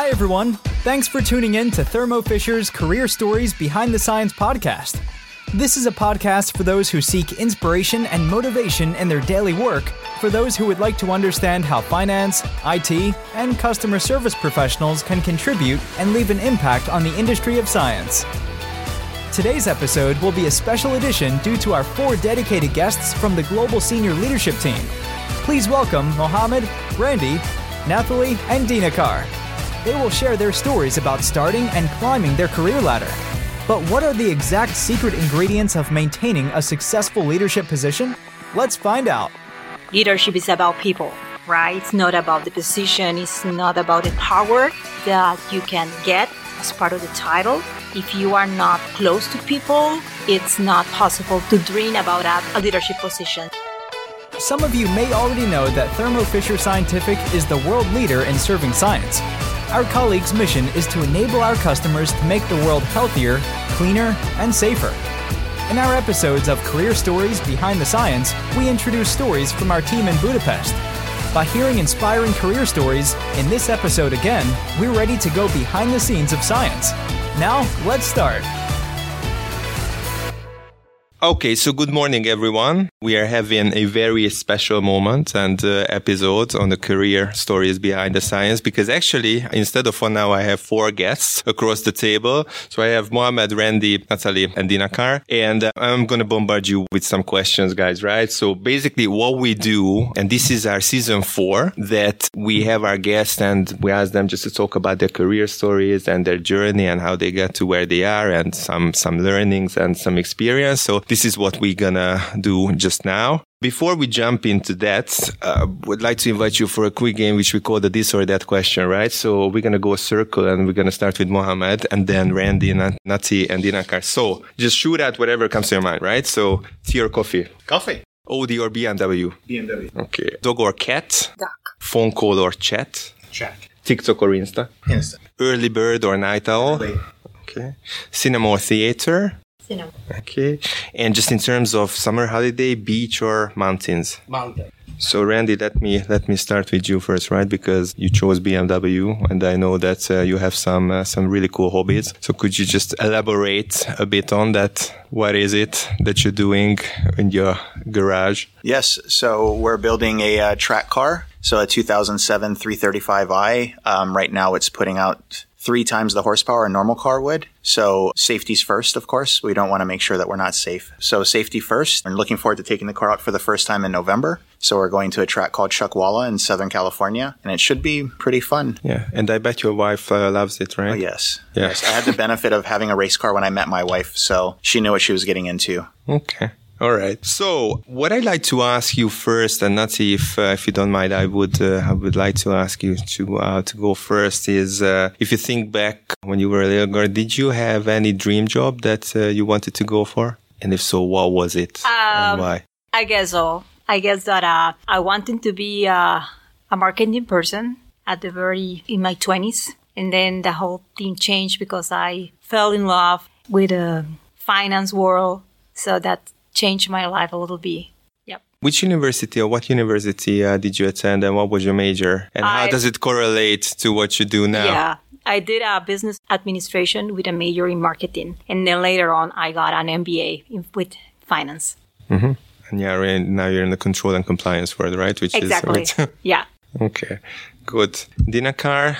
Hi, everyone. Thanks for tuning in to Thermo Fisher's Career Stories Behind the Science podcast. This is a podcast for those who seek inspiration and motivation in their daily work, for those who would like to understand how finance, IT, and customer service professionals can contribute and leave an impact on the industry of science. Today's episode will be a special edition due to our four dedicated guests from the Global Senior Leadership Team. Please welcome Mohammed, Randy, Nathalie, and Dinakar. They will share their stories about starting and climbing their career ladder. But what are the exact secret ingredients of maintaining a successful leadership position? Let's find out. Leadership is about people, right? It's not about the position, it's not about the power that you can get as part of the title. If you are not close to people, it's not possible to dream about a, leadership position. Some of you may already know that Thermo Fisher Scientific is the world leader in serving science. Our colleagues' mission is to enable our customers to make the world healthier, cleaner, and safer. In our episodes of Career Stories Behind the Science, we introduce stories from our team in Budapest. By hearing inspiring career stories, in this episode again, we're ready to go behind the scenes of science. Now, let's start. Okay, so good morning, everyone. We are having a very special moment and uh, episode on the career stories behind the science because actually, instead of for now, I have four guests across the table. So I have Mohammed, Randy, Nathalie, and Dinakar. And uh, I'm going to bombard you with some questions, guys, right? So basically, what we do, and this is our season four, that we have our guests and we ask them just to talk about their career stories and their journey and how they get to where they are and some, some learnings and some experience. So this is what we're gonna do just now. Before we jump into that, uh, would like to invite you for a quick game which we call the this or that question, right? So we're gonna go a circle and we're gonna start with Mohammed and then Randy, Nati, and Dinakar. So just shoot at whatever comes to your mind, right? So tea or coffee? Coffee. Audi or BMW? BMW. Okay. Dog or cat? Duck. Phone call or chat? Chat. TikTok or Insta? Insta. Early bird or night owl? Late. Okay. Cinema or theater? Cinema. Okay. And just in terms of summer holiday, beach or mountains? Mountain. So Randy, let me let me start with you first, right? Because you chose BMW, and I know that uh, you have some uh, some really cool hobbies. So could you just elaborate a bit on that? What is it that you're doing in your garage? Yes. So we're building a uh, track car. So a 2007 335i. Um, right now, it's putting out three times the horsepower a normal car would. So safety's first, of course. We don't want to make sure that we're not safe. So safety first. I'm looking forward to taking the car out for the first time in November. So we're going to a track called Chuckwalla in Southern California, and it should be pretty fun. Yeah, and I bet your wife uh, loves it, right? Oh, yes. Yeah. Yes. I had the benefit of having a race car when I met my wife, so she knew what she was getting into. Okay. All right. So, what I'd like to ask you first, and not if uh, if you don't mind, I would uh, I would like to ask you to uh, to go first. Is uh, if you think back when you were a little girl, did you have any dream job that uh, you wanted to go for? And if so, what was it um, and why? I guess so. I guess that uh, I wanted to be a marketing person at the very in my twenties, and then the whole thing changed because I fell in love with the finance world. So that changed my life a little bit. Yep. Which university or what university uh, did you attend and what was your major? And how does it correlate to what you do now? Yeah. I did a business administration with a major in marketing. And then later on, I got an MBA in, with finance. And yeah, right, now you're in the control and compliance world, right? Which Exactly. is yeah. okay. Good. Dinakar,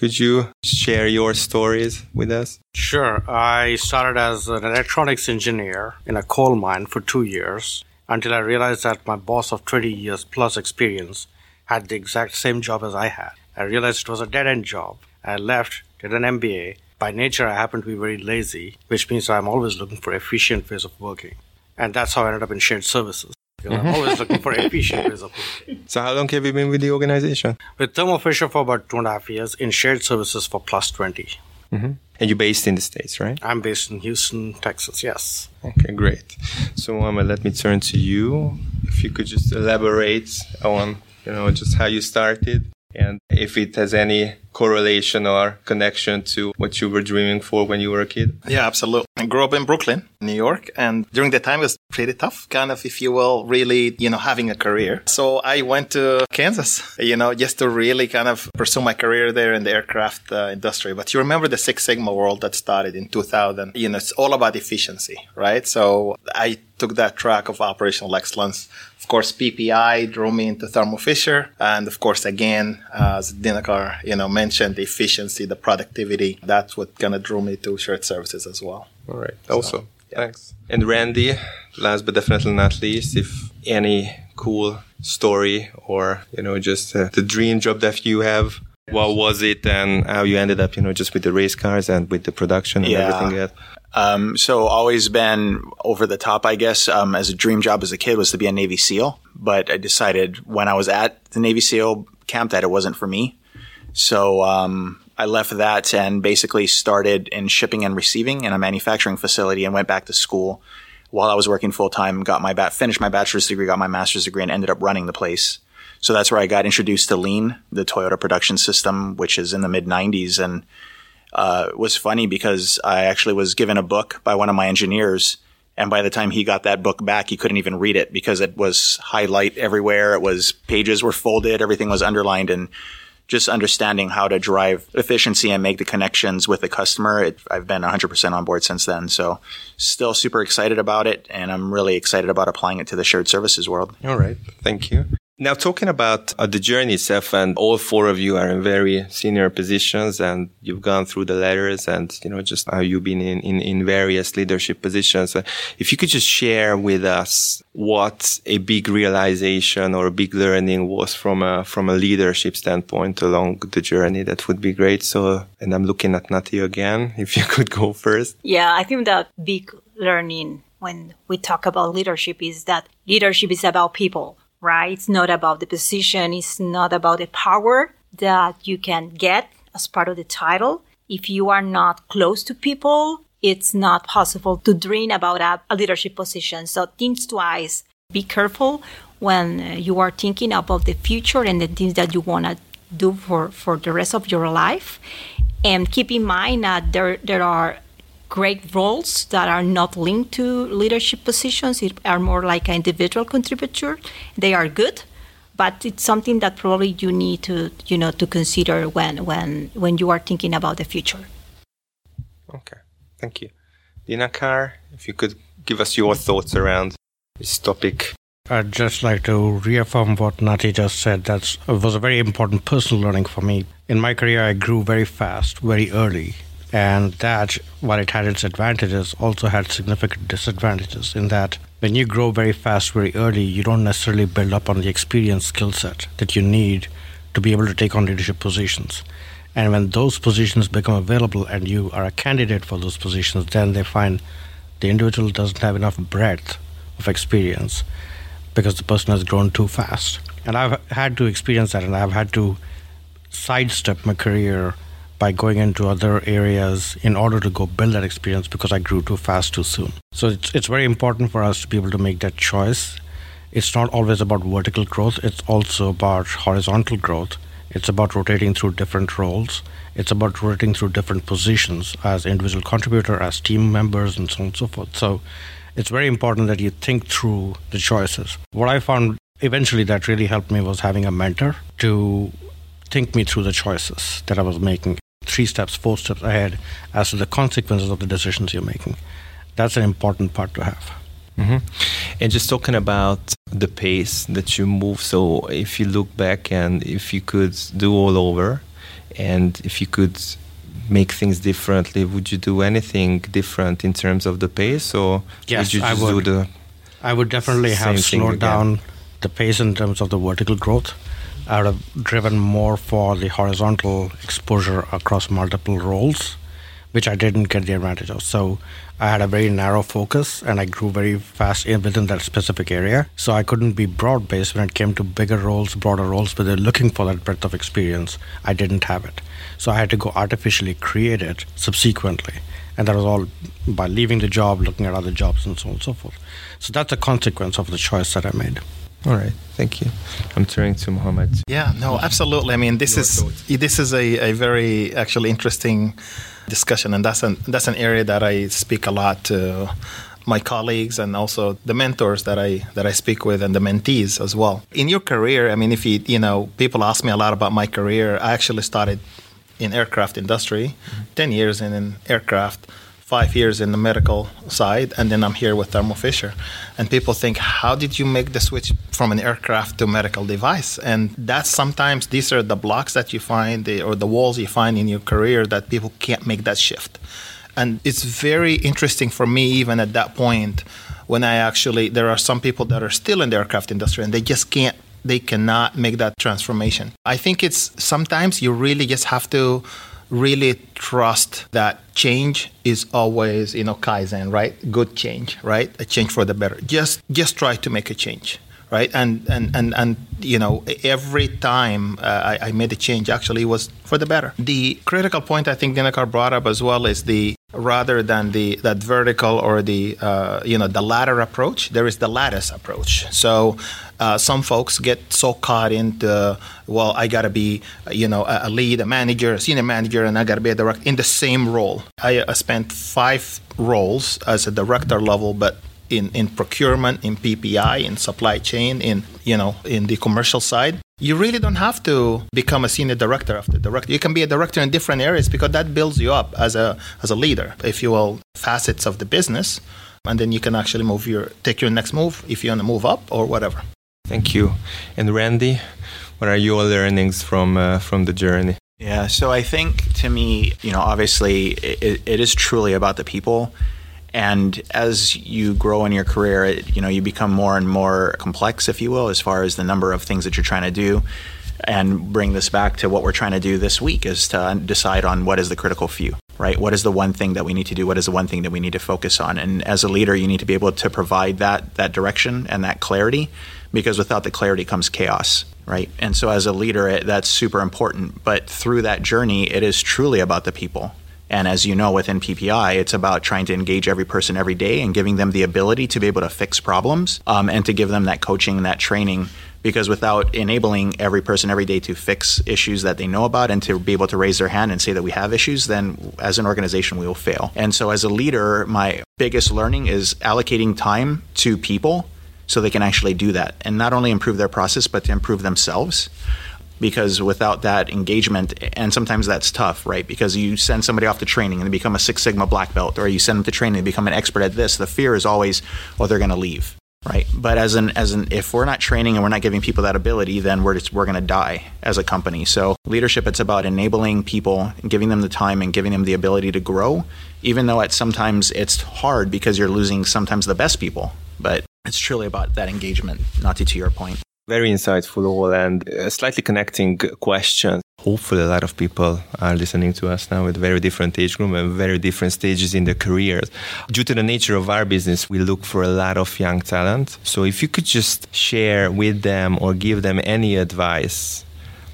could you share your stories with us? Sure. I started as an electronics engineer in a coal mine for two years until I realized that my boss of 20 years plus experience had the exact same job as I had. I realized it was a dead end job. I left, did an MBA. By nature, I happen to be very lazy, which means I'm always looking for efficient ways of working. And that's how I ended up in shared services. Because I'm always looking for efficient ways of working. So how long have you been with the organization? With Thermo Fisher for about two and a half years, in shared services for plus 20. Mm-hmm. And you're based in the States, right? I'm based in Houston, Texas, yes. Okay, great. So Mohammed, let me turn to you. If you could just elaborate on, you know, just how you started and if it has any correlation or connection to what you were dreaming for when you were a kid. Yeah, absolutely. I grew up in Brooklyn, New York, and during that time it was pretty tough, kind of, if you will, really, you know, having a career. So I went to Kansas, you know, just to really kind of pursue my career there in the aircraft uh, industry. But you remember the Six Sigma world that started in 2000, you know, it's all about efficiency, right? So I took that track of operational excellence. Of course, PPI drew me into Thermo Fisher. And of course, again, as Dinakar, you know, mentioned efficiency, the productivity. That's what kind of drew me to shared services as well. All right. Also, yeah. thanks. And Randy, last but definitely not least, if any cool story or, you know, just uh, the dream job that you have, what was it and how you ended up, you know, just with the race cars and with the production and yeah. everything else? Um, so always been over the top, I guess. Um, as a dream job as a kid was to be a Navy SEAL, but I decided when I was at the Navy SEAL camp that it wasn't for me. So um, I left that and basically started in shipping and receiving in a manufacturing facility and went back to school while I was working full time. Got my bat, finished my bachelor's degree, got my master's degree, and ended up running the place. So that's where I got introduced to Lean, the Toyota production system, which is in the mid 90s and uh, was funny because I actually was given a book by one of my engineers. And by the time he got that book back, he couldn't even read it because it was highlight everywhere. It was pages were folded. Everything was underlined and just understanding how to drive efficiency and make the connections with the customer. It, I've been 100% on board since then. So still super excited about it. And I'm really excited about applying it to the shared services world. All right. Thank you. Now, talking about uh, the journey itself, and all four of you are in very senior positions, and you've gone through the ladders, and you know just how you've been in in, in various leadership positions. Uh, if you could just share with us what a big realization or a big learning was from a from a leadership standpoint along the journey, that would be great. So, and I'm looking at Nati again. If you could go first. Yeah, I think that big learning when we talk about leadership is that leadership is about people right? It's not about the position. It's not about the power that you can get as part of the title. If you are not close to people, it's not possible to dream about a, a leadership position. So think twice. Be careful when uh, you are thinking about the future and the things that you want to do for, for the rest of your life. And keep in mind that there, there are great roles that are not linked to leadership positions. It are more like an individual contributor. They are good, but it's something that probably you need to you know to consider when when when you are thinking about the future. Okay, thank you, Dinakar. If you could give us your thoughts around this topic. I'd just like to reaffirm what Nati just said. That was a very important personal learning for me. In my career, I grew very fast, very early and that, while it had its advantages, also had significant disadvantages in that when you grow very fast very early, you don't necessarily build up on the experience skill set that you need to be able to take on leadership positions. And when those positions become available and you are a candidate for those positions, then they find the individual doesn't have enough breadth of experience because the person has grown too fast. And I've had to experience that and I've had to sidestep my career by going into other areas in order to go build that experience because I grew too fast too soon. So it's, it's very important for us to be able to make that choice. It's not always about vertical growth, it's also about horizontal growth. It's about rotating through different roles. It's about rotating through different positions as individual contributor, as team members, and so on and so forth. So it's very important that you think through the choices. What I found eventually that really helped me was having a mentor to think me through the choices that I was making three steps, four steps ahead as to the consequences of the decisions you're making. That's an important part to have. Mm-hmm. And just talking about the pace that you move, so if you look back and if you could do all over, and if you could make things differently, would you do anything different in terms of the pace, or yes, would you just I would. do the? I would definitely have slowed down the pace in terms of the vertical growth. I would have driven more for the horizontal exposure across multiple roles, which I didn't get the advantage of. So I had a very narrow focus and I grew very fast in, within that specific area. So I couldn't be broad based when it came to bigger roles, broader roles, but they're looking for that breadth of experience. I didn't have it. So I had to go artificially create it subsequently. And that was all by leaving the job, looking at other jobs, and so on and so forth. So that's a consequence of the choice that I made. All right, thank you. I'm turning to Mohammed. Yeah, no, absolutely. I mean, this Your is thoughts. this is a, a very actually interesting discussion, and that's an that's an area that I speak a lot to my colleagues and also the mentors that I that I speak with and the mentees as well. In your career, I mean, if you you know, people ask me a lot about my career. I actually started in aircraft industry, mm-hmm. ten years in, in aircraft five years in the medical side, and then I'm here with Thermo Fisher. And people think, how did you make the switch from an aircraft to medical device? And that's sometimes these are the blocks that you find or the walls you find in your career that people can't make that shift. And it's very interesting for me, even at that point, when I actually, there are some people that are still in the aircraft industry and they just can't they cannot make that transformation. I think it's sometimes you really just have to really trust that change is always you know kaizen right? Good change right? A change for the better. Just just try to make a change right? And and and, and you know every time uh, I, I made a change actually was for the better. The critical point i think dinakar brought up as well is the rather than the that vertical or the uh, you know the ladder approach there is the lattice approach so uh, some folks get so caught into well i got to be you know a, lead a manager a senior manager and i got to be a director in the same role I, I spent five roles as a director level but in, in procurement, in PPI, in supply chain, in you know, in the commercial side. You really don't have to become a senior director after director. You can be a director in different areas because that builds you up as a as a leader, if you will, facets of the business, and then you can actually move your take your next move if you want to move up or whatever. Thank you. And Randy, what are your learnings from uh, from the journey? Yeah, so I think to me, you know, obviously it, it is truly about the people. And as you grow in your career, it, you know, you become more and more complex, if you will, as far as the number of things that you're trying to do. And bring this back to what we're trying to do this week is to decide on what is the critical few, right? What is the one thing that we need to do? What is the one thing that we need to focus on? And as a leader, you need to be able to provide that that direction and that clarity, because without the clarity comes chaos, right? And so as a leader, that's super important. But through that journey, it is truly about the people. And as you know, within PPI, it's about trying to engage every person every day and giving them the ability to be able to fix problems um, and to give them that coaching and that training. Because without enabling every person every day to fix issues that they know about and to be able to raise their hand and say that we have issues, then as an organization, we will fail. And so, as a leader, my biggest learning is allocating time to people so they can actually do that and not only improve their process, but to improve themselves because without that engagement, and sometimes that's tough, right? Because you send somebody off to training and they become a Six Sigma black belt, or you send them to training and they become an expert at this. The fear is always, well, they're going to leave, right? But as an as an if we're not training and we're not giving people that ability, then we're just we're going to die as a company. So leadership, it's about enabling people, giving them the time and giving them the ability to grow, even though at sometimes it's hard because you're losing sometimes the best people. But it's truly about that engagement, Nati, to your point. Very insightful all and uh, slightly connecting question. Hopefully, a lot of people are listening to us now with very different age group and very different stages in their careers. Due to the nature of our business, we look for a lot of young talent. So, if you could just share with them or give them any advice,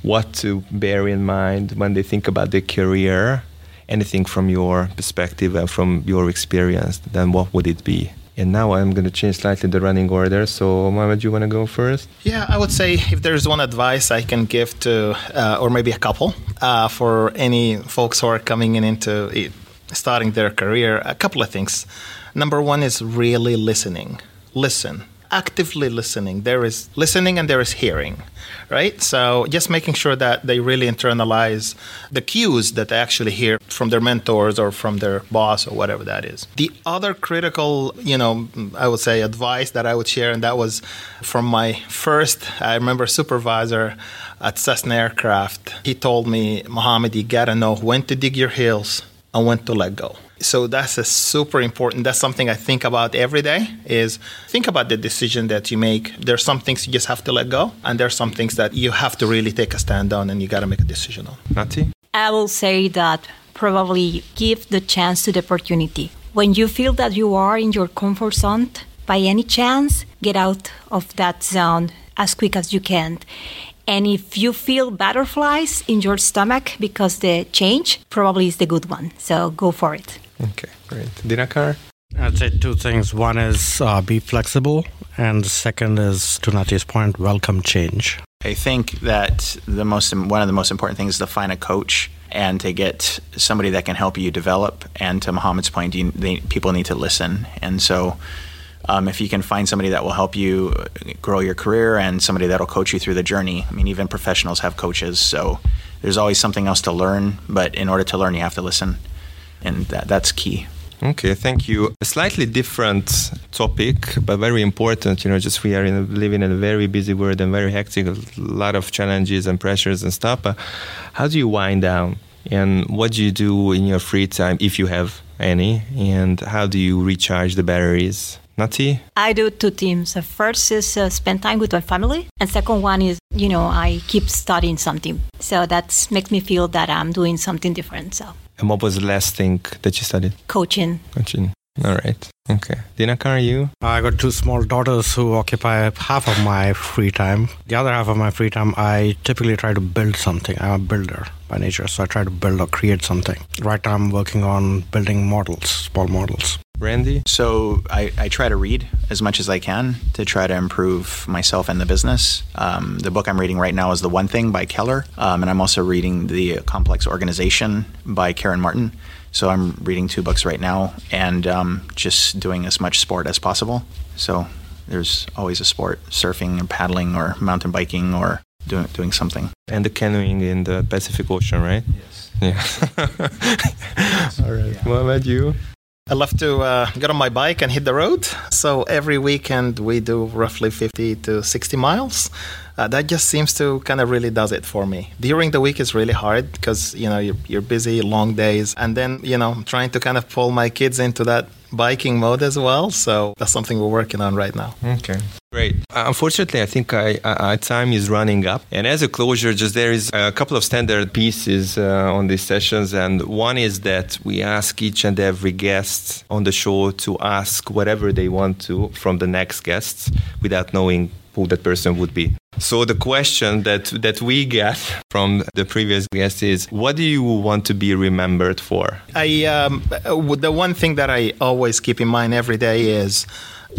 what to bear in mind when they think about their career, anything from your perspective and from your experience, then what would it be? And now I'm going to change slightly the running order. So, Mohammed, you want to go first? Yeah, I would say if there's one advice I can give to, uh, or maybe a couple, uh, for any folks who are coming in into it, starting their career, a couple of things. Number one is really listening. Listen. Actively listening. There is listening and there is hearing, right? So just making sure that they really internalize the cues that they actually hear from their mentors or from their boss or whatever that is. The other critical, you know, I would say advice that I would share, and that was from my first, I remember supervisor at Cessna Aircraft. He told me, Mohammed, you gotta know when to dig your heels and when to let go. So that's a super important. That's something I think about every day. Is think about the decision that you make. There's some things you just have to let go, and there's some things that you have to really take a stand on, and you got to make a decision on. Nati? I will say that probably give the chance to the opportunity. When you feel that you are in your comfort zone, by any chance, get out of that zone as quick as you can. And if you feel butterflies in your stomach because the change probably is the good one. So go for it. Okay, great. Dinakar? I'd say two things. One is uh, be flexible, and the second is, to Nati's point, welcome change. I think that the most one of the most important things is to find a coach and to get somebody that can help you develop. And to Mohammed's point, you, they, people need to listen. And so, um, if you can find somebody that will help you grow your career and somebody that'll coach you through the journey, I mean, even professionals have coaches, so there's always something else to learn. But in order to learn, you have to listen, and that, that's key. Okay, thank you. A slightly different topic, but very important. You know, just we are in living in a very busy world and very hectic, a lot of challenges and pressures and stuff. But how do you wind down? And what do you do in your free time, if you have any? And how do you recharge the batteries? Nati? I do two things. The first is uh, spend time with my family, and second one is you know I keep studying something. So that makes me feel that I'm doing something different. So. And what was the last thing that you studied? Coaching. Coaching. All right. Okay. Dinakar, you? I got two small daughters who occupy half of my free time. The other half of my free time, I typically try to build something. I'm a builder by nature, so I try to build or create something. Right now, I'm working on building models, small models. Randy? So I, I, try to read as much as I can to try to improve myself and the business. Um, the book I'm reading right now is The One Thing by Keller, um, and I'm also reading The Complex Organization by Karen Martin. So I'm reading two books right now and um, just doing as much sport as possible. So there's always a sport, surfing and paddling or mountain biking or doing, doing something. And the canoeing in the Pacific Ocean, right? Yes. Yeah. All right. Yeah. What about you? I love to uh, get on my bike and hit the road. So every weekend we do roughly 50 to 60 miles. Uh, that just seems to kind of really does it for me. During the week is really hard because you know you're, you're busy, long days, and then you know trying to kind of pull my kids into that biking mode as well. So that's something we're working on right now. Okay. Great. Uh, unfortunately, I think I, our time is running up. And as a closure, just there is a couple of standard pieces uh, on these sessions. And one is that we ask each and every guest on the show to ask whatever they want to from the next guests without knowing who that person would be. So the question that that we get from the previous guest is, what do you want to be remembered for? I um, the one thing that I always keep in mind every day is,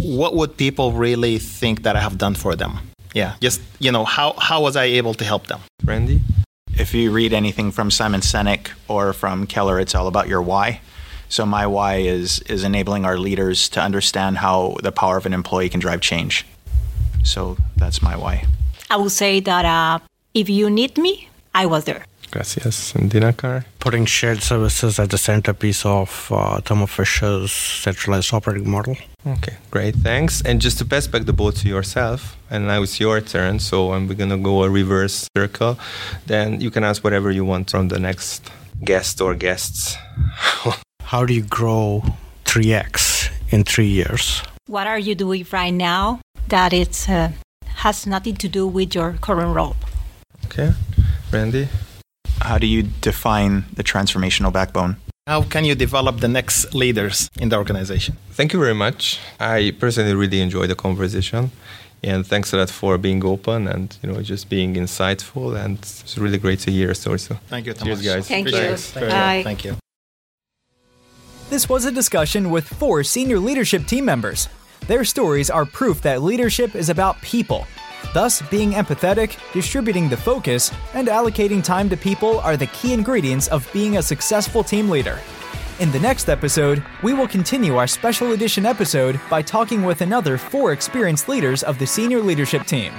what would people really think that I have done for them? Yeah, just you know, how how was I able to help them? Randy, if you read anything from Simon Sinek or from Keller, it's all about your why. So my why is is enabling our leaders to understand how the power of an employee can drive change. So that's my why. I will say that uh, if you need me, I was there. Gracias. And Dinakar? Putting shared services at the centerpiece of uh, Thermo Fisher's centralized operating model. Okay, great. Thanks. And just to pass back the ball to yourself, and now it's your turn. So we're going to go a reverse circle. Then you can ask whatever you want from the next guest or guests. How do you grow 3x in three years? What are you doing right now that it's uh, has nothing to do with your current role. Okay. Randy? How do you define the transformational backbone? How can you develop the next leaders in the organization? Thank you very much. I personally really enjoyed the conversation. And thanks a lot for being open and you know just being insightful. And it's really great to hear your story. So thank you, Cheers, guys. Thank Appreciate you. It. Thank Bye. you. Thank you. This was a discussion with four senior leadership team members. Their stories are proof that leadership is about people. Thus, being empathetic, distributing the focus, and allocating time to people are the key ingredients of being a successful team leader. In the next episode, we will continue our special edition episode by talking with another four experienced leaders of the senior leadership team.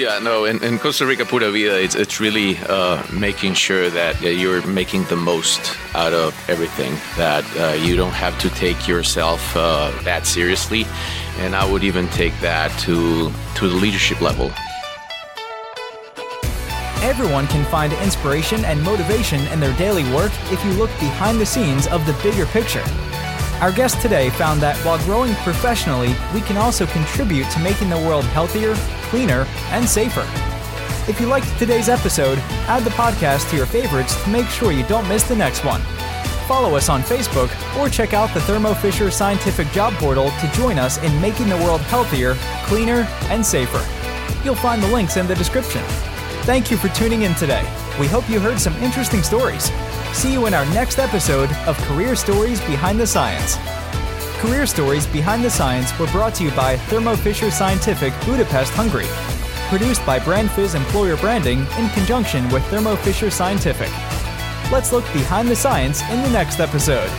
Yeah, no, in, Costa Rica Pura Vida, it's, it's really uh, making sure that uh, you're making the most out of everything, that uh, you don't have to take yourself uh, that seriously. And I would even take that to, to the leadership level. Everyone can find inspiration and motivation in their daily work if you look behind the scenes of the bigger picture. Our guest today found that while growing professionally, we can also contribute to making the world healthier, cleaner, and safer. If you liked today's episode, add the podcast to your favorites to make sure you don't miss the next one. Follow us on Facebook or check out the Thermo Fisher Scientific Job Portal to join us in making the world healthier, cleaner, and safer. You'll find the links in the description. Thank you for tuning in today. We hope you heard some interesting stories. See you in our next episode of Career Stories Behind the Science. Career Stories Behind the Science were brought to you by Thermo Fisher Scientific, Budapest, Hungary. Produced by BrandFizz Employer Branding in conjunction with Thermo Fisher Scientific. Let's look behind the science in the next episode.